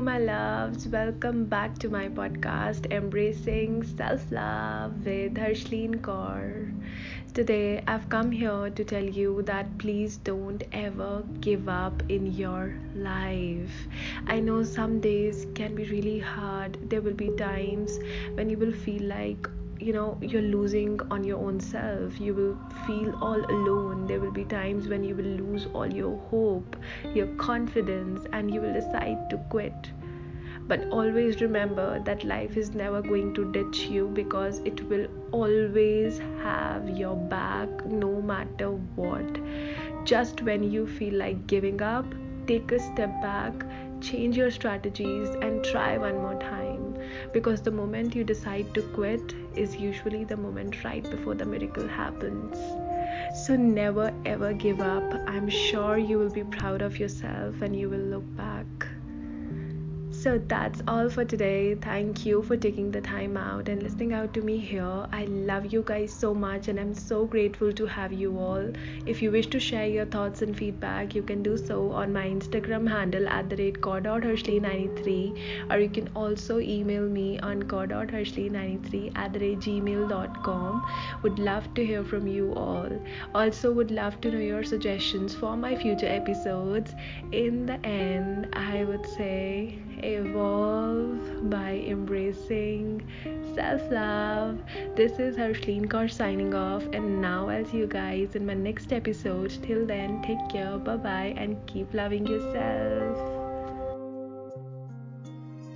Hello, my loves. Welcome back to my podcast, Embracing Self Love with Harshleen Kaur. Today, I've come here to tell you that please don't ever give up in your life. I know some days can be really hard. There will be times when you will feel like you know you're losing on your own self. You will feel all alone. There will be times when you will lose all your hope your confidence and you will decide to quit. But always remember that life is never going to ditch you because it will always have your back no matter what. Just when you feel like giving up take a step back change your strategies and try one more time because the moment you decide to quit is usually the moment right before the miracle happens. So never ever give up. I'm sure you will be proud of yourself and you will look back so that's all for today. Thank you for taking the time out and listening out to me here. I love you guys so much and I'm so grateful to have you all. If you wish to share your thoughts and feedback, you can do so on my Instagram handle at the rate core.hershey93 or you can also email me on core.hershey93 at the rate gmail.com. Would love to hear from you all. Also would love to know your suggestions for my future episodes. In the end, I would say evolve by embracing self love. This is Harshleen Kaur signing off, and now I'll see you guys in my next episode. Till then, take care, bye bye, and keep loving yourself.